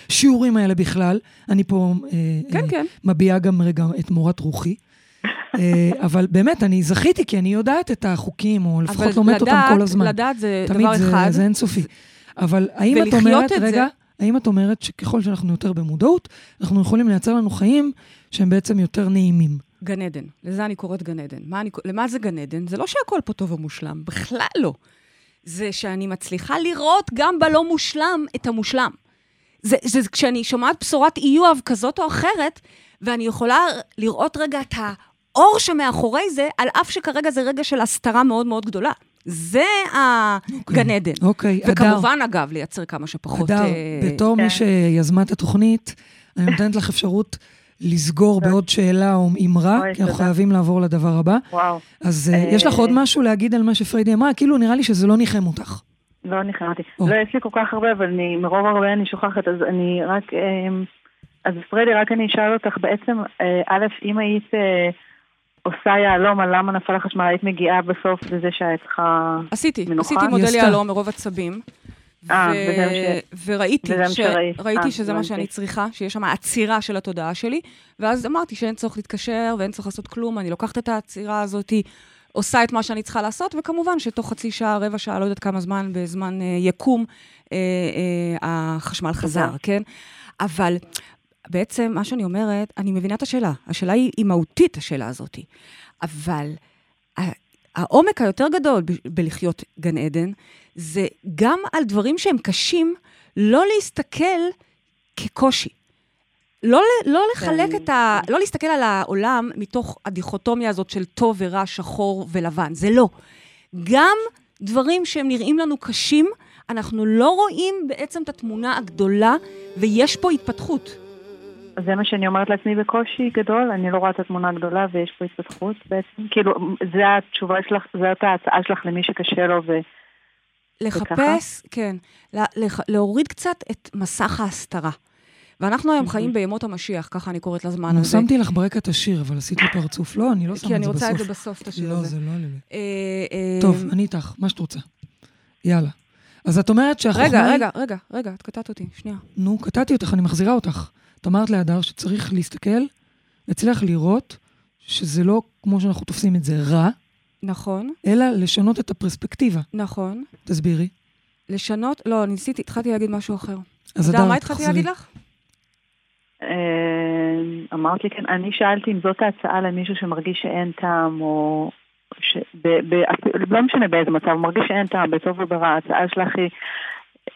השיעורים האלה בכלל? אני פה אה, כן, אה, כן. מביעה גם רגע את מורת רוחי. אה, אבל באמת, אני זכיתי, כי אני יודעת את החוקים, או לפחות אבל לומדת אותם כל הזמן. לדעת זה תמיד דבר זה, אחד. זה אינסופי. אבל האם את אומרת, את זה- רגע, האם את אומרת שככל שאנחנו יותר במודעות, אנחנו יכולים לייצר לנו חיים שהם בעצם יותר נעימים? גן עדן. לזה אני קוראת גן עדן. מה אני, למה זה גן עדן? זה לא שהכל פה טוב ומושלם, בכלל לא. זה שאני מצליחה לראות גם בלא מושלם את המושלם. זה, זה כשאני שומעת בשורת איוב כזאת או אחרת, ואני יכולה לראות רגע את האור שמאחורי זה, על אף שכרגע זה רגע של הסתרה מאוד מאוד גדולה. זה הגן עדן. אוקיי, אדר. וכמובן, אגב, לייצר כמה שפחות... אדר, אה, בתור כן. מי שיזמה את התוכנית, אני נותנת לך אפשרות לסגור בעוד שאלה או אמרה, אוי, כי אנחנו. חייבים לעבור לדבר הבא. וואו, אז אה, אה, יש לך עוד משהו להגיד על מה שפריידי אמרה? כאילו, נראה לי שזה לא ניחם אותך. לא נכנסתי. או. לא, יש לי כל כך הרבה, אבל אני, מרוב הרבה אני שוכחת, אז אני רק... אמ, אז פרדי, רק אני אשאל אותך, בעצם, אה, א', אם היית אה, עושה יהלום על למה נפל החשמל, היית מגיעה בסוף לזה שהיית צריכה... עשיתי, מנוחה? עשיתי מודל. יהלום מרוב עצבים. אה, ו- וראיתי, ש... ראיתי אה, שזה מה. שאני צריכה, שיש שם עצירה של התודעה שלי, ואז אמרתי שאין צורך להתקשר ואין צורך לעשות כלום, אני לוקחת את העצירה הזאת, עושה את מה שאני צריכה לעשות, וכמובן שתוך חצי שעה, רבע שעה, לא יודעת כמה זמן, בזמן אה, יקום, אה, אה, החשמל חזר, כן? אבל בעצם, מה שאני אומרת, אני מבינה את השאלה. השאלה היא, היא מהותית, השאלה הזאת. אבל העומק היותר גדול ב- בלחיות גן עדן, זה גם על דברים שהם קשים, לא להסתכל כקושי. לא, לא לחלק כן. את ה... לא להסתכל על העולם מתוך הדיכוטומיה הזאת של טוב ורע, שחור ולבן. זה לא. גם דברים שהם נראים לנו קשים, אנחנו לא רואים בעצם את התמונה הגדולה, ויש פה התפתחות. זה מה שאני אומרת לעצמי בקושי גדול, אני לא רואה את התמונה הגדולה ויש פה התפתחות בעצם. כאילו, זה התשובה שלך, זאת ההצעה שלך למי שקשה לו ו... לחפש, כן, לה- לח- להוריד קצת את מסך ההסתרה. ואנחנו היום חיים בימות המשיח, ככה אני קוראת לזמן הזה. שמתי לך ברקע את השיר, אבל עשית לי פרצוף. לא, אני לא שמה כי את אני זה רוצה את בסוף. זה בסוף, את השיר לא, הזה. זה לא עליי. אה, אה, טוב, אני איתך, מה שאת רוצה. יאללה. אז את אומרת שהחוכמה... רגע, רגע, רגע, רגע, את קטעת אותי, שנייה. נו, קטעתי אותך, אני מחזירה אותך. את אמרת להדר שצריך להסתכל, להצליח לראות שזה לא כמו שאנחנו תופסים את זה רע, נכון, אלא לשנות את הפרספקטיבה. נכון. תסבירי. לשנות, לא, ניסיתי, התחלתי להגיד משהו אחר. אז הדר, מה התחלתי. להגיד לך? אה, אמרת לי כן, אני שאלתי אם זאת ההצעה למישהו שמרגיש שאין טעם, או... ש... ב... ב... לא משנה באיזה מצב, הוא מרגיש שאין טעם, בטוב וברע, ההצעה שלך היא...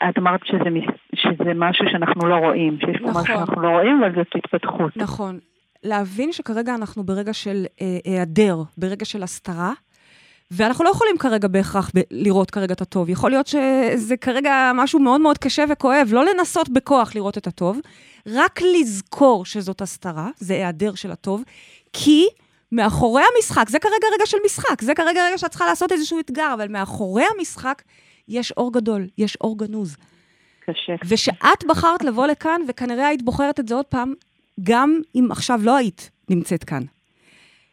את אמרת שזה, שזה משהו שאנחנו לא רואים, שיש פה נכון. משהו שאנחנו לא רואים, אבל זאת התפתחות. נכון. להבין שכרגע אנחנו ברגע של אה, היעדר, ברגע של הסתרה, ואנחנו לא יכולים כרגע בהכרח ב- לראות כרגע את הטוב. יכול להיות שזה כרגע משהו מאוד מאוד קשה וכואב, לא לנסות בכוח לראות את הטוב, רק לזכור שזאת הסתרה, זה היעדר של הטוב, כי מאחורי המשחק, זה כרגע רגע של משחק, זה כרגע רגע שאת צריכה לעשות איזשהו אתגר, אבל מאחורי המשחק יש אור גדול, יש אור גנוז. קשה. ושאת בחרת לבוא לכאן, וכנראה היית בוחרת את זה עוד פעם, גם אם עכשיו לא היית נמצאת כאן.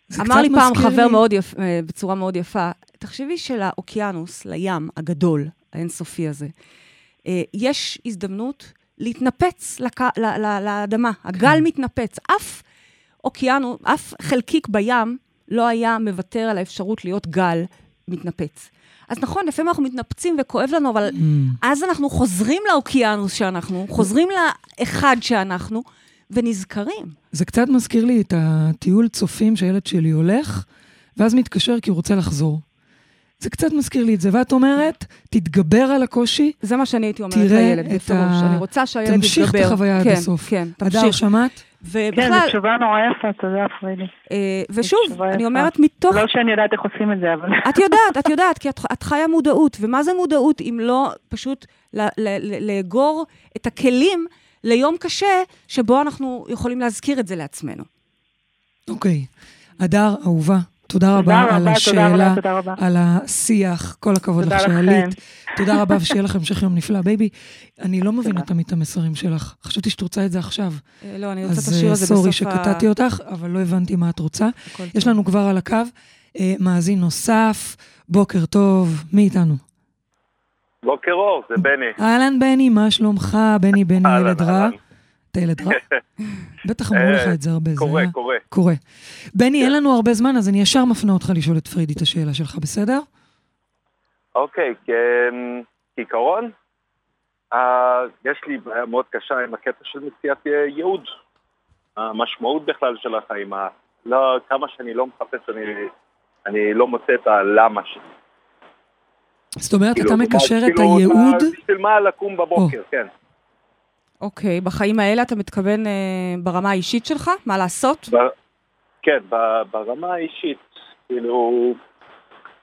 זה אמר קצת לי פעם חבר לי- מאוד יפ... אה, בצורה מאוד יפה, תחשבי שלאוקיינוס, לים הגדול, האינסופי הזה, אה, יש הזדמנות להתנפץ לק... ל... ל... לאדמה. כן. הגל מתנפץ. אף אוקיינוס, אף חלקיק בים לא היה מוותר על האפשרות להיות גל מתנפץ. אז נכון, לפעמים אנחנו מתנפצים וכואב לנו, אבל Mm, אז אנחנו חוזרים לאוקיינוס שאנחנו, חוזרים לאחד שאנחנו, ונזכרים. זה קצת מזכיר לי את הטיול צופים שהילד שלי הולך, ואז מתקשר כי הוא רוצה לחזור. זה קצת מזכיר לי את זה. ואת אומרת, תתגבר על הקושי, זה מה שאני הייתי אומרת תראה לילד את בפירוש. ה- אני רוצה שהילד יתגבר. תמשיך את החוויה עד כן, הסוף. כן, הדר, תמשיך. שמעת? כן, ובכלל, זו תשובה נורא יפה, תודה פרידי. אה, ושוב, אני יפה. אומרת מתוך... לא שאני יודעת איך עושים את זה, אבל... את יודעת, את יודעת, כי את, את חיה מודעות. ומה זה מודעות אם לא פשוט ל- ל- ל- לאגור את הכלים ליום קשה, שבו אנחנו יכולים להזכיר את זה לעצמנו. אוקיי. הדר, אהובה, תודה רבה תודה על רבה, תודה השאלה, רבה. על השיח, כל הכבוד לך. שעלית. תודה רבה ושיהיה לך המשך יום נפלא. baby, אני לא מבינה. תמיד את המסרים שלך. חשבתי שאת רוצה את זה עכשיו. אה, לא, אני רוצה את אז השיר אה, הזה sorry בסוף ה... שקטעתי אותך, אבל לא הבנתי מה את רוצה. יש. לנו כבר על הקו אה, מאזין נוסף, בוקר טוב, מי איתנו? בוקר אור, זה בני. אהלן בני, מה שלומך? בני, בני אהלן, ילד רע? אהלן. אתה ילד רע? בטח אמרו לך את זה הרבה, קורה, קורה. קורה. בני, אין לנו הרבה זמן, אז אני ישר מפנה אותך לשאול את פרידי את השאלה שלך, בסדר? אוקיי, כ- כעיקרון, אה, יש לי בעיה מאוד קשה עם הקטע של מציאת אה, ייעוד. המשמעות בכלל של החיים. לא, כמה שאני לא מחפש, אני, אני לא מוצא את הלמה שלי. זאת אומרת, אתה כאילו, מקשר את כאילו, הייעוד, בשביל מה לקום בבוקר, כן. אוקיי, בחיים האלה אתה מתכוון אה, ברמה האישית שלך? מה לעשות? ב- כן, ב- ברמה האישית, כאילו,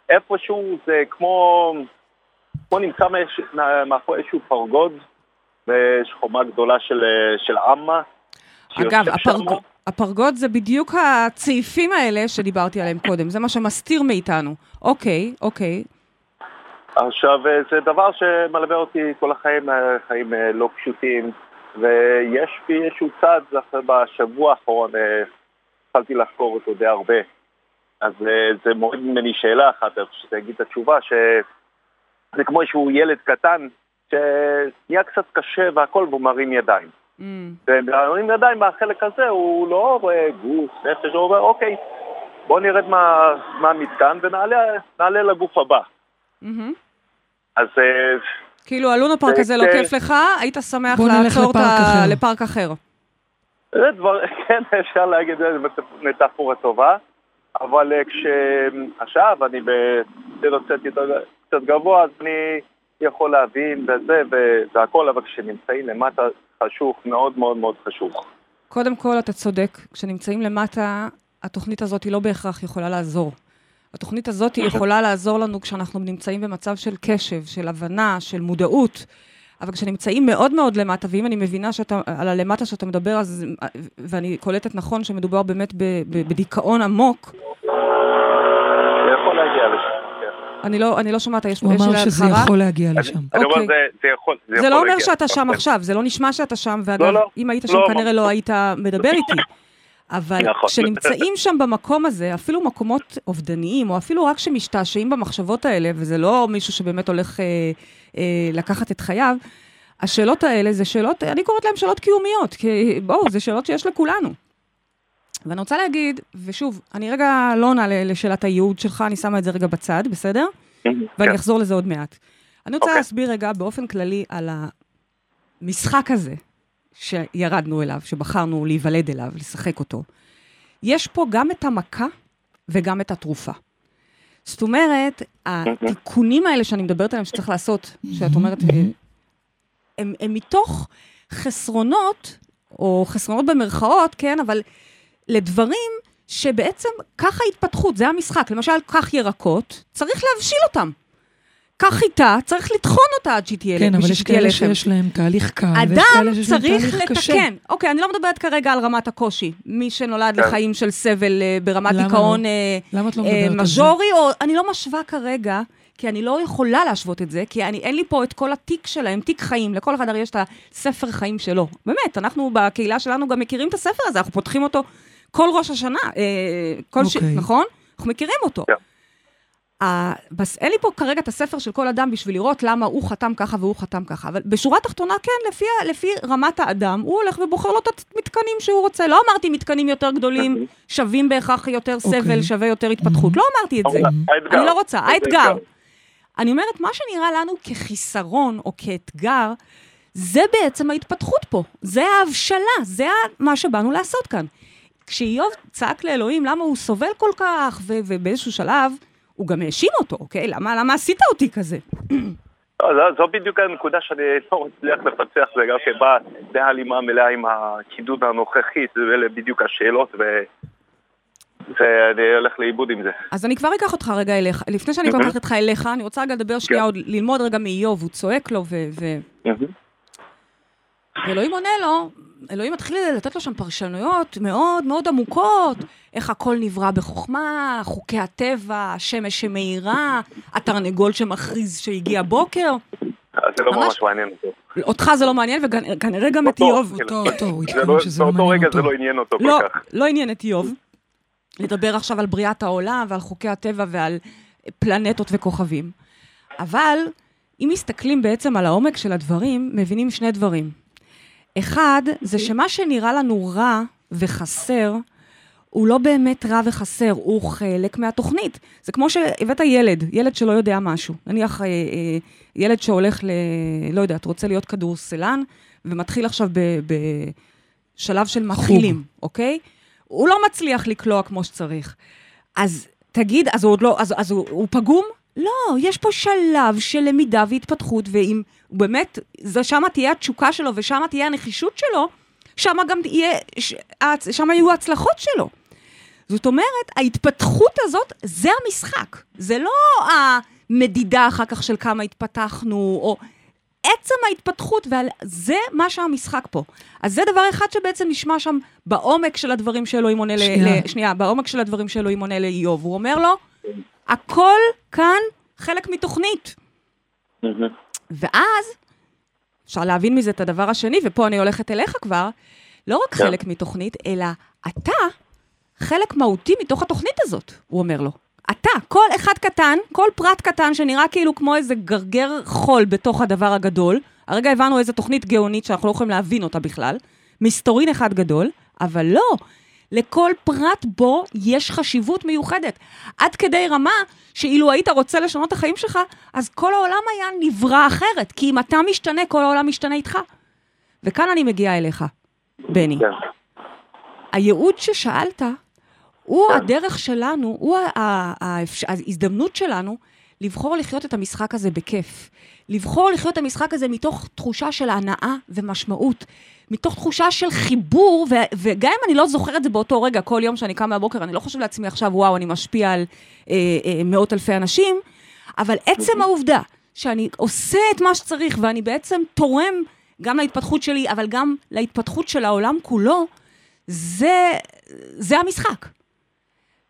איפשהו זה כמו, כמו נמצא מאיש- מאחורי איזשהו פרגוד, ויש חומה גדולה של, אה, של אמה. אגב, הפרג... שמה. הפרגוד זה בדיוק הצעיפים האלה שדיברתי עליהם קודם, זה מה שמסתיר מאיתנו. אוקיי, אוקיי. עכשיו, אה, זה דבר שמלווה אותי כל החיים, חיים לא פשוטים, ויש בי איזשהו אחרי- בשבוע האחרון אה, התחלתי לחקור אותו די הרבה. אז אה, זה מוריד ממני שאלה אחת, שזה יגיד את התשובה, שזה כמו איזשהו ילד קטן, שנהיה קצת קשה והכל, והוא מרים ידיים. Mm, ומרים ידיים מהחלק הזה, הוא לא רואה גוף, נפש, הוא אומר, אוקיי, בוא נרד מה- מהמתקן ונעלה נעלה לגוף הבא. מהמם. אז אה, כאילו, הלונה פארק זה- הזה לא זה- כיף לך, היית שמח לעצור את לפארק ה... אחר. לפארק אחר. זה דבר, כן, אפשר להגיד, זה מטאפורה טובה, אבל אה, כשעכשיו אני בסדר קצת גבוה, אז אני יכול להבין וזה ו- והכל, אבל כשנמצאים למטה חשוך, מאוד מאוד מאוד חשוך. קודם כל, אתה צודק. כשנמצאים למטה, התוכנית הזאת היא לא בהכרח יכולה לעזור. התוכנית הזאת היא יכולה לעזור לנו כשאנחנו נמצאים במצב של קשב, של הבנה, של מודעות. אבל כשנמצאים מאוד מאוד למטה, ואם אני מבינה שאתה, על הלמטה שאתה מדבר, אז, ואני קולטת נכון שמדובר באמת ב, ב, בדיכאון עמוק, זה יכול להגיע לשם, כן. אני לא, אני לא שומעת, יש הוא אמר שזה רע? יכול להגיע לשם. אני אומר, אוקיי. זה- זה יכול זה זה יכול לא אומר להגיע. שאתה שם. עכשיו, זה לא נשמע שאתה שם, ואגב, לא, לא. אם היית לא, שם לא. כנראה לא היית מדבר איתי. אבל נכון. כשנמצאים שם במקום הזה, אפילו מקומות אובדניים, או אפילו רק שמשתעשעים במחשבות האלה, וזה לא מישהו שבאמת הולך אה, אה, לקחת את חייו, השאלות האלה זה שאלות, אני קוראת להן שאלות קיומיות, כי בואו, זה שאלות שיש לכולנו. ואני רוצה להגיד, ושוב, אני רגע לא עונה לשאלת הייעוד שלך, אני שמה את זה רגע בצד, בסדר? ואני כן. אחזור לזה עוד מעט. אני רוצה אוקיי. להסביר רגע באופן כללי על המשחק הזה שירדנו אליו, שבחרנו להיוולד אליו, לשחק אותו. יש פה גם את המכה וגם את התרופה. זאת אומרת, התיקונים האלה שאני מדברת עליהם שצריך לעשות, שאת אומרת, אה, הם, הם מתוך חסרונות, או חסרונות במרכאות, כן, אבל לדברים שבעצם ככה התפתחות, זה המשחק. למשל, קח ירקות, צריך להבשיל אותם. קח חיטה, צריך לטחון אותה עד שהיא תהיה כן, אבל יש כאלה לחם. שיש להם תהליך קל, ויש אדם כאלה שיש להם צריך תהליך קשה. לתקן. אוקיי, אני לא מדברת כרגע על רמת הקושי. מי שנולד כן. לחיים של סבל אה, ברמת למה דיכאון לא? אה, לא אה? מז'ורי, או אני לא משווה כרגע, כי אני לא יכולה להשוות את זה, כי אני, אין לי פה את כל התיק שלהם, תיק חיים, לכל אחד הרי יש את הספר חיים שלו. באמת, אנחנו בקהילה שלנו גם מכירים את הספר הזה, אנחנו פותחים אותו כל ראש השנה, אה, כל ש... אוקיי. נכון? אנחנו מכירים אותו. כן. אין לי פה כרגע את הספר של כל אדם בשביל לראות למה הוא חתם ככה והוא חתם ככה, אבל בשורה התחתונה, כן, לפי, לפי רמת האדם, הוא הולך ובוחר לו את המתקנים שהוא רוצה. לא אמרתי מתקנים יותר גדולים שווים בהכרח יותר סבל, אוקיי. שווה יותר התפתחות. לא אמרתי את זה. האתגר. אני לא רוצה, זה האתגר. אני אומרת, מה שנראה לנו כחיסרון או כאתגר, זה בעצם ההתפתחות פה. זה ההבשלה, זה מה שבאנו לעשות כאן. כשאיוב צעק לאלוהים למה הוא סובל כל כך, ובאיזשהו שלב הוא גם האשים אותו, אוקיי? למה, למה עשית אותי כזה? לא, זו, זו בדיוק הנקודה שאני לא מצליח לפצח, זה גם שבא בהלימה מלאה עם הקידוד הנוכחית, ואלה בדיוק השאלות, ו... ואני הולך לאיבוד עם זה. אז אני כבר אקח אותך רגע אליך. לפני שאני כבר אקח אותך אליך, אני רוצה רגע לדבר שנייה כן. עוד, ללמוד רגע מאיוב, הוא צועק לו, ו... ו... ואלוהים עונה לו, אלוהים מתחיל לתת לו שם פרשנויות מאוד מאוד עמוקות, איך הכל נברא בחוכמה, חוקי הטבע, השמש שמאירה, התרנגול שמכריז שהגיע בוקר. אז זה לא ממש- מעניין אותו. אותך זה לא מעניין, וכנראה גם את אותו, איוב. אותו, אותו, הוא התכוון לא- שזה לא באותו מעניין רגע זה אותו. לא עניין אותו לא, כל כך. לא עניין את איוב. לדבר עכשיו על בריאת העולם ועל חוקי הטבע ועל פלנטות וכוכבים. אבל אם מסתכלים בעצם על העומק של הדברים, מבינים שני דברים. אחד, זה שמה שנראה לנו רע וחסר, הוא לא באמת רע וחסר, הוא חלק מהתוכנית. זה כמו שהבאת ילד, ילד שלא יודע משהו. נניח אה, אה, ילד שהולך ל... לא יודעת, רוצה להיות כדורסלן, ומתחיל עכשיו ב... בשלב של מתחילים, אוקיי? הוא לא מצליח לקלוע כמו שצריך. אז תגיד, אז הוא עוד לא, אז, אז הוא, הוא פגום? לא, יש פה שלב של למידה והתפתחות, ואם באמת, זה שמה תהיה התשוקה שלו ושמה תהיה הנחישות שלו, שמה גם תהיה, ש- ההצ- שמה יהיו ההצלחות שלו. זאת אומרת, ההתפתחות הזאת, זה המשחק. זה לא המדידה אחר כך של כמה התפתחנו, או עצם ההתפתחות, וזה מה שהמשחק פה. אז זה דבר אחד שבעצם נשמע שם בעומק של הדברים שאלוהים עונה. ל... שנייה, בעומק של הדברים שאלוהים עונה לאיוב. הוא אומר לו, הכל כאן חלק מתוכנית. ואז, אפשר להבין מזה את הדבר השני, ופה אני הולכת אליך כבר, לא רק כן. חלק מתוכנית, אלא אתה חלק מהותי מתוך התוכנית הזאת, הוא אומר לו. אתה, כל אחד קטן, כל פרט קטן שנראה כאילו כמו איזה גרגר חול בתוך הדבר הגדול, הרגע הבנו איזה תוכנית גאונית שאנחנו לא יכולים להבין אותה בכלל, מסתורין אחד גדול, אבל לא, לכל פרט בו יש חשיבות מיוחדת. עד כדי רמה שאילו היית רוצה לשנות את החיים שלך, אז כל העולם היה נברא אחרת, כי אם אתה משתנה, כל העולם משתנה איתך. וכאן אני מגיעה אליך, בני. כן. הייעוד ששאלת, הוא כן. הדרך שלנו, הוא ההזדמנות שלנו לבחור לחיות את המשחק הזה בכיף. לבחור לחיות את המשחק הזה מתוך תחושה של הנאה ומשמעות, מתוך תחושה של חיבור, ו- וגם אם אני לא זוכרת את זה באותו רגע, כל יום שאני קם מהבוקר, אני לא חושב לעצמי עכשיו, וואו, אני משפיע על אה, אה, מאות אלפי אנשים, אבל עצם העובדה שאני עושה את מה שצריך, ואני בעצם תורם גם להתפתחות שלי, אבל גם להתפתחות של העולם כולו, זה, זה המשחק.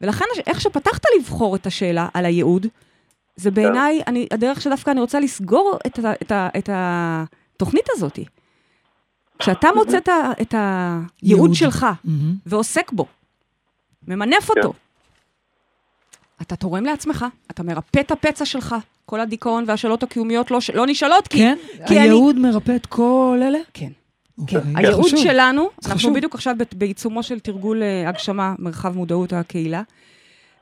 ולכן, איך שפתחת לבחור את השאלה על הייעוד, זה בעיניי, אני, הדרך שדווקא אני רוצה לסגור את, ה, את, ה, את התוכנית הזאת. כשאתה מוצא את ה- את הייעוד ייעוד. שלך מהמם. ועוסק בו, ממנף אותו, אתה תורם לעצמך, אתה מרפא את הפצע שלך. כל הדיכאון והשאלות הקיומיות לא, לא נשאלות, כי, כן? כי אני... הייעוד מרפא את כל אלה? כן. אוקיי. הייעוד חשוב. שלנו, אנחנו חשוב. בדיוק עכשיו בעיצומו של תרגול אה, הגשמה, מרחב מודעות הקהילה,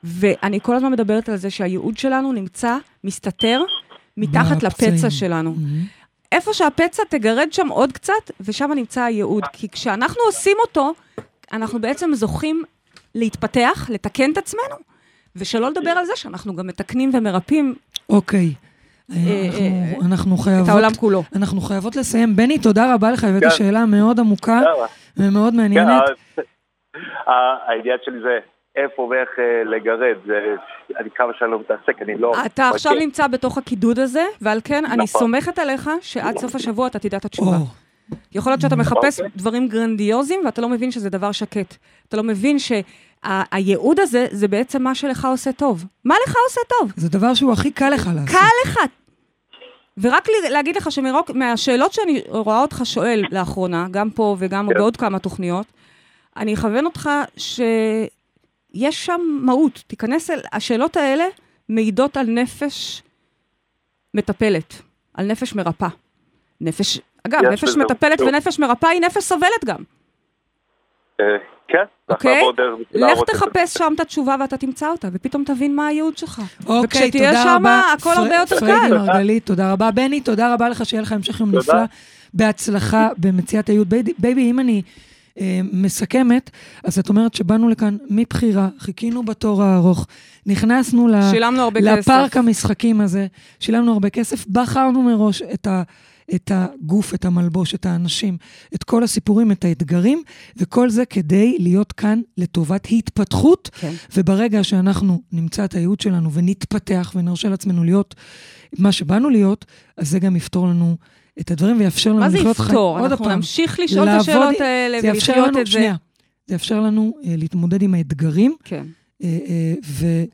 ואני כל הזמן מדברת על זה שהייעוד שלנו נמצא, מסתתר, מתחת. לפצע שלנו. איפה שהפצע תגרד שם עוד קצת, ושם נמצא הייעוד. כי כשאנחנו עושים אותו, אנחנו בעצם זוכים להתפתח, לתקן את עצמנו, ושלא לדבר על זה שאנחנו גם מתקנים ומרפאים אוקיי. אה, אנחנו- אנחנו את חייבות... העולם כולו. אנחנו חייבות לסיים. בני, תודה רבה לך, הבאת כן. שאלה מאוד עמוקה. ומאוד כן, מעניינת. העניין שלי זה איפה ואיך אה, לגרד, זה, אני כמה שאני לא מתעסק, אני לא... אתה עכשיו. נמצא בתוך הקידוד הזה, ועל כן אני נכון. סומכת עליך שעד סוף השבוע אתה תדע את התשובה. או, יכול להיות שאתה מחפש אוקיי. דברים גרנדיוזיים ואתה לא מבין שזה דבר שקט. אתה לא מבין שהייעוד הזה, זה בעצם מה שלך עושה טוב. מה לך עושה טוב? זה דבר שהוא הכי קל לך לעשות. קל לך. ורק להגיד לך שמהשאלות שאני רואה אותך שואל לאחרונה, גם פה וגם כן. בעוד כמה תוכניות, אני אכוון אותך שיש שם מהות. תיכנס אל... השאלות האלה מעידות על נפש מטפלת, על נפש מרפאה. נפש, אגב, יש נפש מטפלת משהו. ונפש מרפאה היא נפש סובלת גם, אה, כן, אוקיי? לך. תחפש שם את התשובה ואתה תמצא אותה, ופתאום תבין מה הייעוד שלך. אוקיי, וכשתהיה תודה שם, רבה. הכל פר- הרבה יותר פריידי קל. מרגלית, תודה רבה. בני, תודה רבה לך, שיהיה לך המשך יום. נפלא. בהצלחה במציאת הייעוד. baby- אם אני מסכמת, אז את אומרת שבאנו לכאן מבחירה, חיכינו בתור הארוך, נכנסנו ל, לפארק כסף. המשחקים הזה, שילמנו הרבה כסף, בחרנו מראש את, ה, את הגוף, את המלבוש, את האנשים, את כל הסיפורים, את האתגרים, וכל זה כדי להיות כאן לטובת התפתחות, כן. וברגע שאנחנו נמצא את הייעוד שלנו ונתפתח ונרשה לעצמנו להיות מה שבאנו להיות, אז זה גם יפתור לנו את הדברים ויאפשר לנו מה זה לחיות חיים. יפתור? עוד אנחנו פעם, נמשיך לשאול את השאלות האלה זה ולחיות את זה. שנייה, זה יאפשר לנו אה, להתמודד עם האתגרים כן. אה, אה,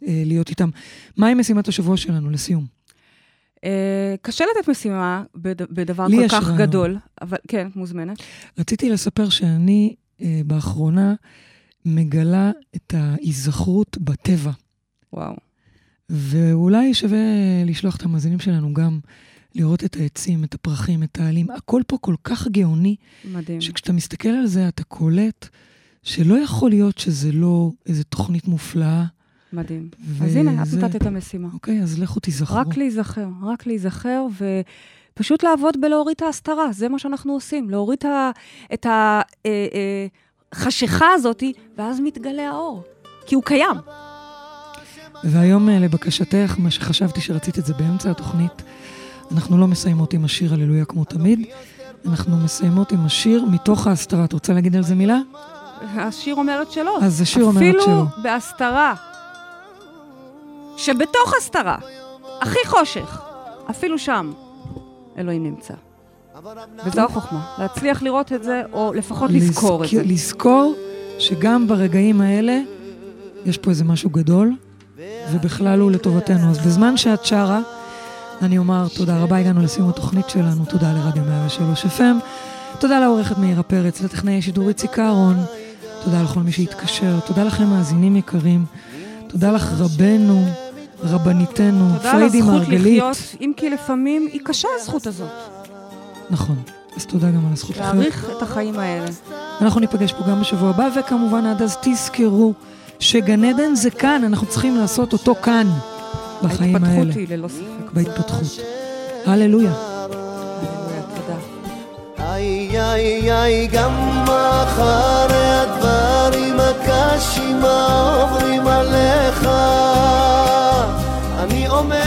ולהיות איתם. מהי משימת השבוע שלנו, לסיום? אה, קשה לתת משימה בד- בדבר כל כך רעיון. גדול, אבל כן, מוזמנת. רציתי לספר שאני אה, באחרונה מגלה את ההיזכרות בטבע, וואו. ואולי שווה לשלוח את המאזינים שלנו גם לראות את העצים, את הפרחים, את העלים. הכל פה כל כך גאוני, מדהים. שכשאתה מסתכל על זה אתה קולט שלא יכול להיות שזה לא איזו תוכנית מופלאה. מדהים. וזה- אז הנה, את נתת את המשימה. אוקיי, אז לכו תיזכרו. רק להיזכר, רק להיזכר, ופשוט לעבוד בלהוריד את ההסתרה, זה מה שאנחנו עושים, להוריד את החשיכה הזאת, ואז מתגלה האור, כי הוא קיים. והיום, אה, לבקשתך, מה שחשבתי שרצית את זה באמצע התוכנית, אנחנו לא מסיימות עם השיר הללויה כמו תמיד, אנחנו מסיימות עם השיר מתוך ההסתרה. את רוצה להגיד על זה מילה? השיר אומרת שלא. אז השיר אומרת שלא. אפילו בהסתרה, שבתוך הסתרה, הכי חושך, אפילו שם, אלוהים נמצא. וזו החוכמה, להצליח לראות את זה, או לפחות לזכור את זה. לזכור שגם ברגעים האלה יש פה איזה משהו גדול, ובכלל הוא לטובתנו. אז בזמן שאת שרה, אני אומר תודה רבה, הגענו לסיום התוכנית שלנו, תודה לרדיו 103 FM, תודה לעורכת מאירה פרץ, לטכנאי שידור איציק אהרון, תודה לכל מי שהתקשר, תודה לכם מאזינים יקרים, תודה לך רבנו, רבניתנו, תודה על פריידי הזכות מרגלית. לחיות, אם כי לפעמים היא קשה הזכות הזאת, נכון, אז תודה גם על הזכות לחיות. להעריך את החיים האלה. אנחנו ניפגש פה גם בשבוע הבא, וכמובן עד אז תזכרו שגן עדן זה כאן, אנחנו צריכים לעשות אותו כאן, בחיים האלה. ההתפתחות היא ללא ספק. בהתפתחות. הללויה. איי איי איי גם אחרי הדברים הקשים העוברים עליך אני עומד,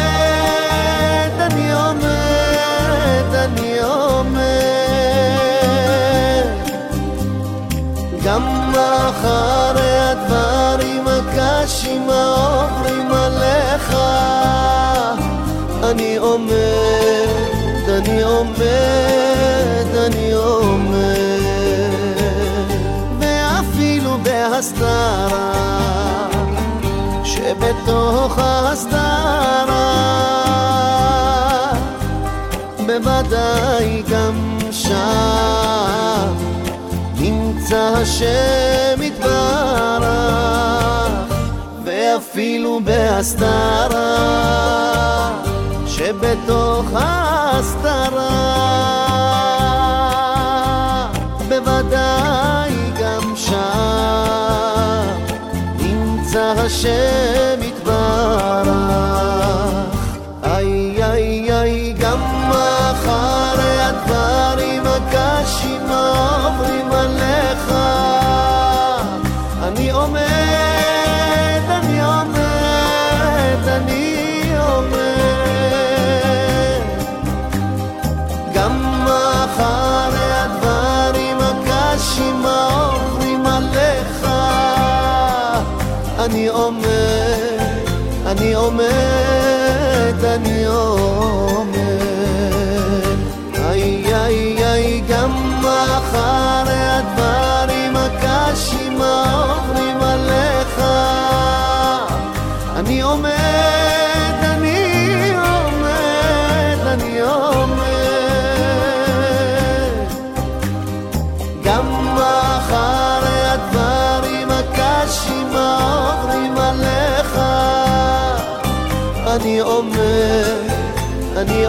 אני עומד, אני עומד גם אחרי שבתוך ההסתרה. בוודאי גם שם נמצא השם יתברך ואפילו בהסתרה שבתוך ההסתרה. בוודאי גם שם השם יתברך אני עומד, אני עומד אני עומד, אני